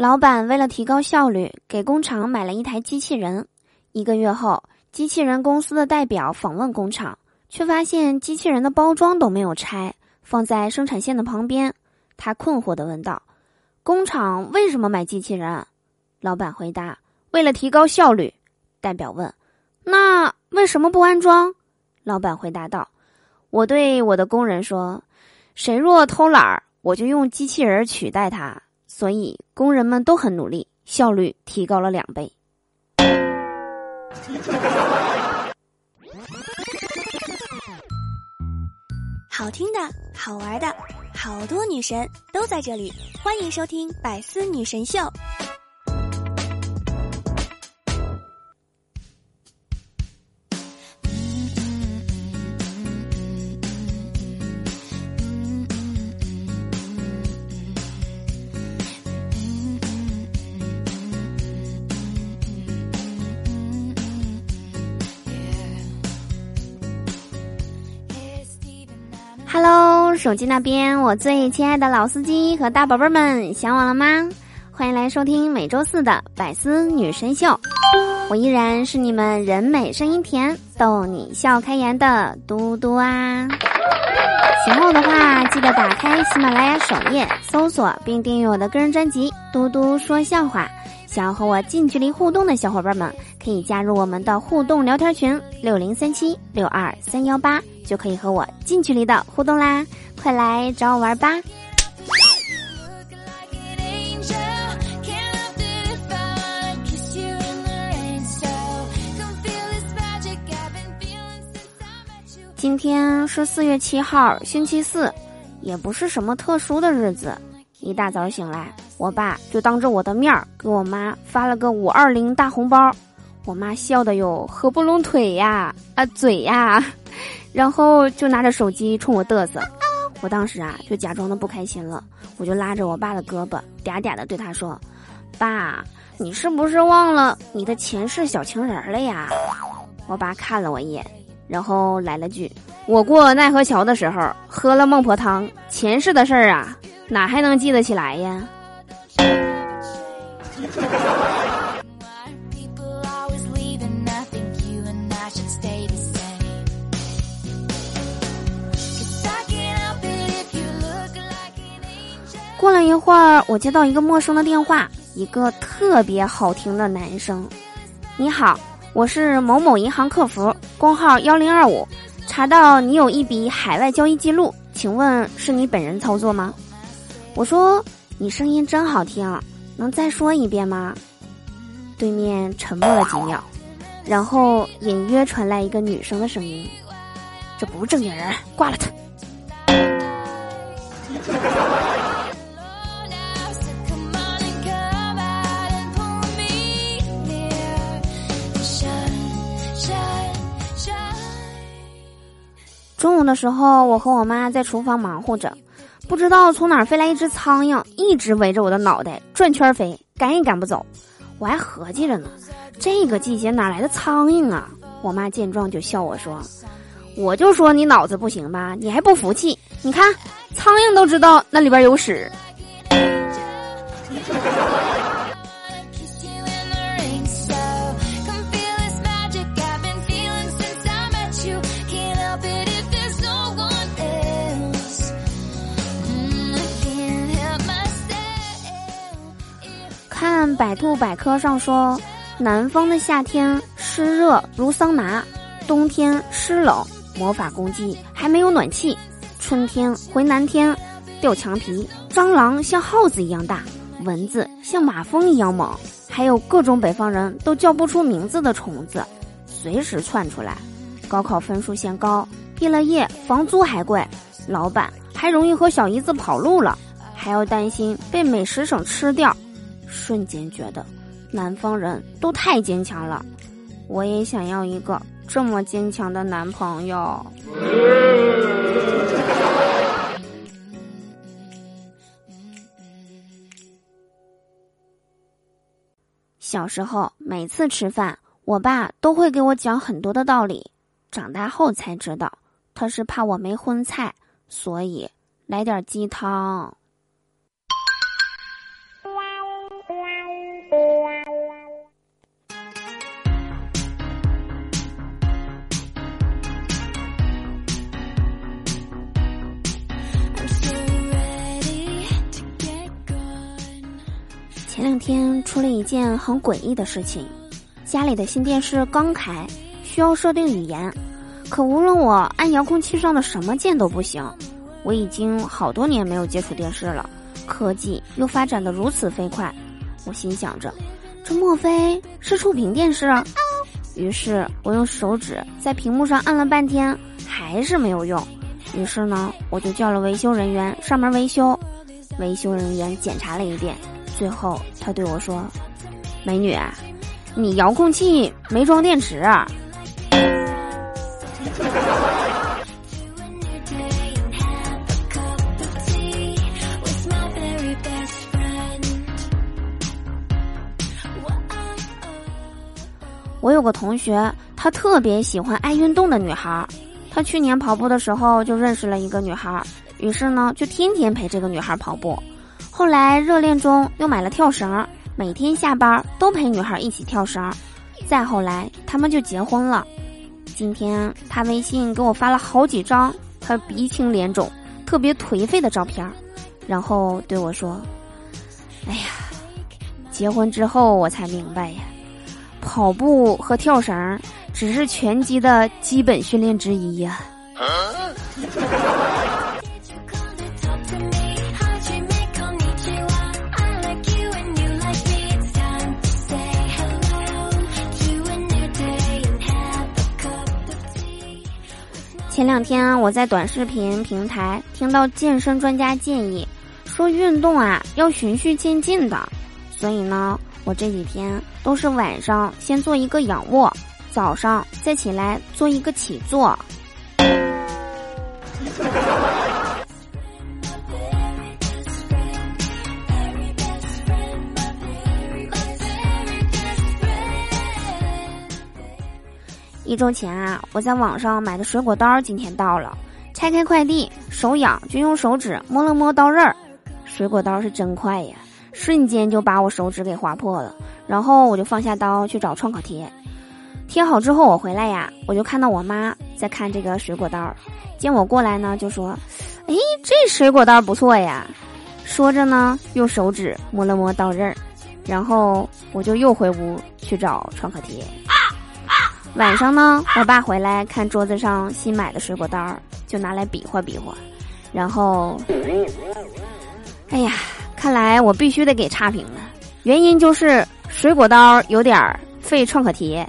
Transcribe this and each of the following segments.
老板为了提高效率，给工厂买了一台机器人。一个月后，机器人公司的代表访问工厂，却发现机器人的包装都没有拆，放在生产线的旁边。他困惑的问道：“工厂为什么买机器人？”老板回答：“为了提高效率。”代表问：“那为什么不安装？”老板回答道：“我对我的工人说，谁若偷懒儿，我就用机器人取代他。”所以工人们都很努力，效率提高了两倍。好听的，好玩的，好多女神都在这里，欢迎收听《百思女神秀》。手机那边，我最亲爱的老司机和大宝贝们，想我了吗？欢迎来收听每周四的百思女神秀，我依然是你们人美声音甜、逗你笑开颜的嘟嘟啊！喜欢我的话，记得打开喜马拉雅首页，搜索并订阅我的个人专辑《嘟嘟说笑话》。想要和我近距离互动的小伙伴们，可以加入我们的互动聊天群六零三七六二三幺八，就可以和我近距离的互动啦！快来找我玩吧！今天是四月七号，星期四，也不是什么特殊的日子。一大早醒来。我爸就当着我的面儿给我妈发了个五二零大红包，我妈笑的哟合不拢腿呀啊嘴呀，然后就拿着手机冲我嘚瑟，我当时啊就假装的不开心了，我就拉着我爸的胳膊嗲嗲的对他说：“爸，你是不是忘了你的前世小情人了呀？”我爸看了我一眼，然后来了句：“我过奈何桥的时候喝了孟婆汤，前世的事儿啊哪还能记得起来呀？”过了一会儿，我接到一个陌生的电话，一个特别好听的男生：“你好，我是某某银行客服，工号幺零二五，查到你有一笔海外交易记录，请问是你本人操作吗？”我说：“你声音真好听，能再说一遍吗？”对面沉默了几秒，然后隐约传来一个女生的声音：“这不是正经人，挂了他。”中午的时候，我和我妈在厨房忙活着，不知道从哪儿飞来一只苍蝇，一直围着我的脑袋转圈飞，赶也赶不走。我还合计着呢，这个季节哪来的苍蝇啊？我妈见状就笑我说：“我就说你脑子不行吧，你还不服气？你看，苍蝇都知道那里边有屎。”百度百科上说，南方的夏天湿热如桑拿，冬天湿冷魔法攻击，还没有暖气。春天回南天，掉墙皮，蟑螂像耗子一样大，蚊子像马蜂一样猛，还有各种北方人都叫不出名字的虫子，随时窜出来。高考分数线高，毕了业房租还贵，老板还容易和小姨子跑路了，还要担心被美食省吃掉。瞬间觉得，南方人都太坚强了，我也想要一个这么坚强的男朋友。小时候每次吃饭，我爸都会给我讲很多的道理，长大后才知道，他是怕我没荤菜，所以来点鸡汤。前两天出了一件很诡异的事情，家里的新电视刚开，需要设定语言，可无论我按遥控器上的什么键都不行。我已经好多年没有接触电视了，科技又发展的如此飞快，我心想着，这莫非是触屏电视？于是我用手指在屏幕上按了半天，还是没有用。于是呢，我就叫了维修人员上门维修。维修人员检查了一遍，最后他对我说：“美女，你遥控器没装电池。”啊我有个同学，他特别喜欢爱运动的女孩。她去年跑步的时候就认识了一个女孩，于是呢就天天陪这个女孩跑步。后来热恋中又买了跳绳，每天下班都陪女孩一起跳绳。再后来他们就结婚了。今天他微信给我发了好几张他鼻青脸肿、特别颓废的照片，然后对我说：“哎呀，结婚之后我才明白呀。”跑步和跳绳只是拳击的基本训练之一呀。前两天我在短视频平台听到健身专家建议说，运动啊要循序渐进的，所以呢。我这几天都是晚上先做一个仰卧，早上再起来做一个起坐。一周前啊，我在网上买的水果刀今天到了，拆开快递，手痒就用手指摸了摸刀刃儿，水果刀是真快呀。瞬间就把我手指给划破了，然后我就放下刀去找创可贴，贴好之后我回来呀，我就看到我妈在看这个水果刀，见我过来呢，就说：“哎，这水果刀不错呀。”说着呢，用手指摸了摸刀刃儿，然后我就又回屋去找创可贴。晚上呢，我爸回来看桌子上新买的水果刀，就拿来比划比划，然后，哎呀。看来我必须得给差评了，原因就是水果刀有点儿费创可贴。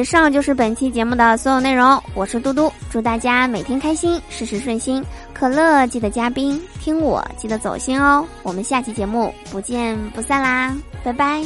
以上就是本期节目的所有内容。我是嘟嘟，祝大家每天开心，事事顺心。可乐记得加冰，听我记得走心哦。我们下期节目不见不散啦，拜拜。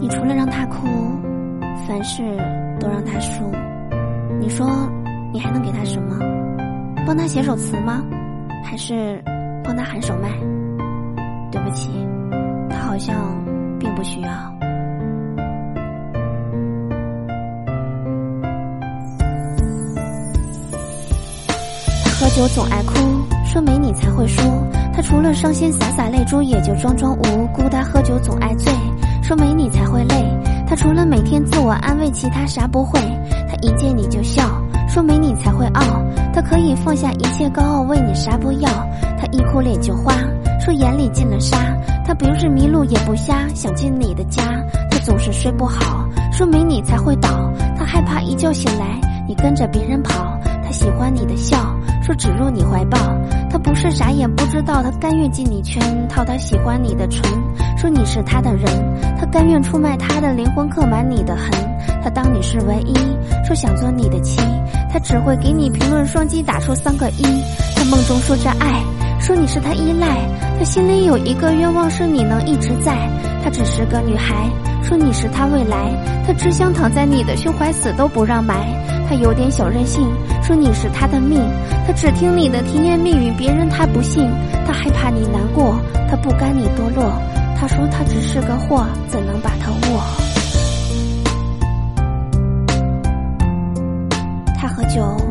你除了让他哭，凡事都让他输。你说你还能给他什么？帮他写首词吗？还是帮他喊首麦？对不起，他好像并不需要。喝酒总爱哭，说没你才会输。他除了伤心洒洒泪珠，也就装装无辜。他喝酒总爱醉，说没你才会累。他除了每天自我安慰，其他啥不会。他一见你就笑，说没你才会傲。他可以放下一切高傲，为你啥不要。他一哭脸就花，说眼里进了沙。他不是迷路也不瞎，想进你的家。他总是睡不好，说没你才会倒。他害怕一觉醒来，你跟着别人跑。他喜欢你的笑。说只入你怀抱，他不是傻眼不知道，他甘愿进你圈套。他喜欢你的唇，说你是他的人，他甘愿出卖他的灵魂，刻满你的痕。他当你是唯一，说想做你的妻，他只会给你评论双击打出三个一。他梦中说着爱，说你是他依赖，他心里有一个愿望是你能一直在。他只是个女孩，说你是他未来，他只想躺在你的胸怀，死都不让埋。他有点小任性，说你是他的命，他只听你的甜言蜜语，别人他不信。他害怕你难过，他不甘你堕落。他说他只是个货，怎能把他握？他喝酒。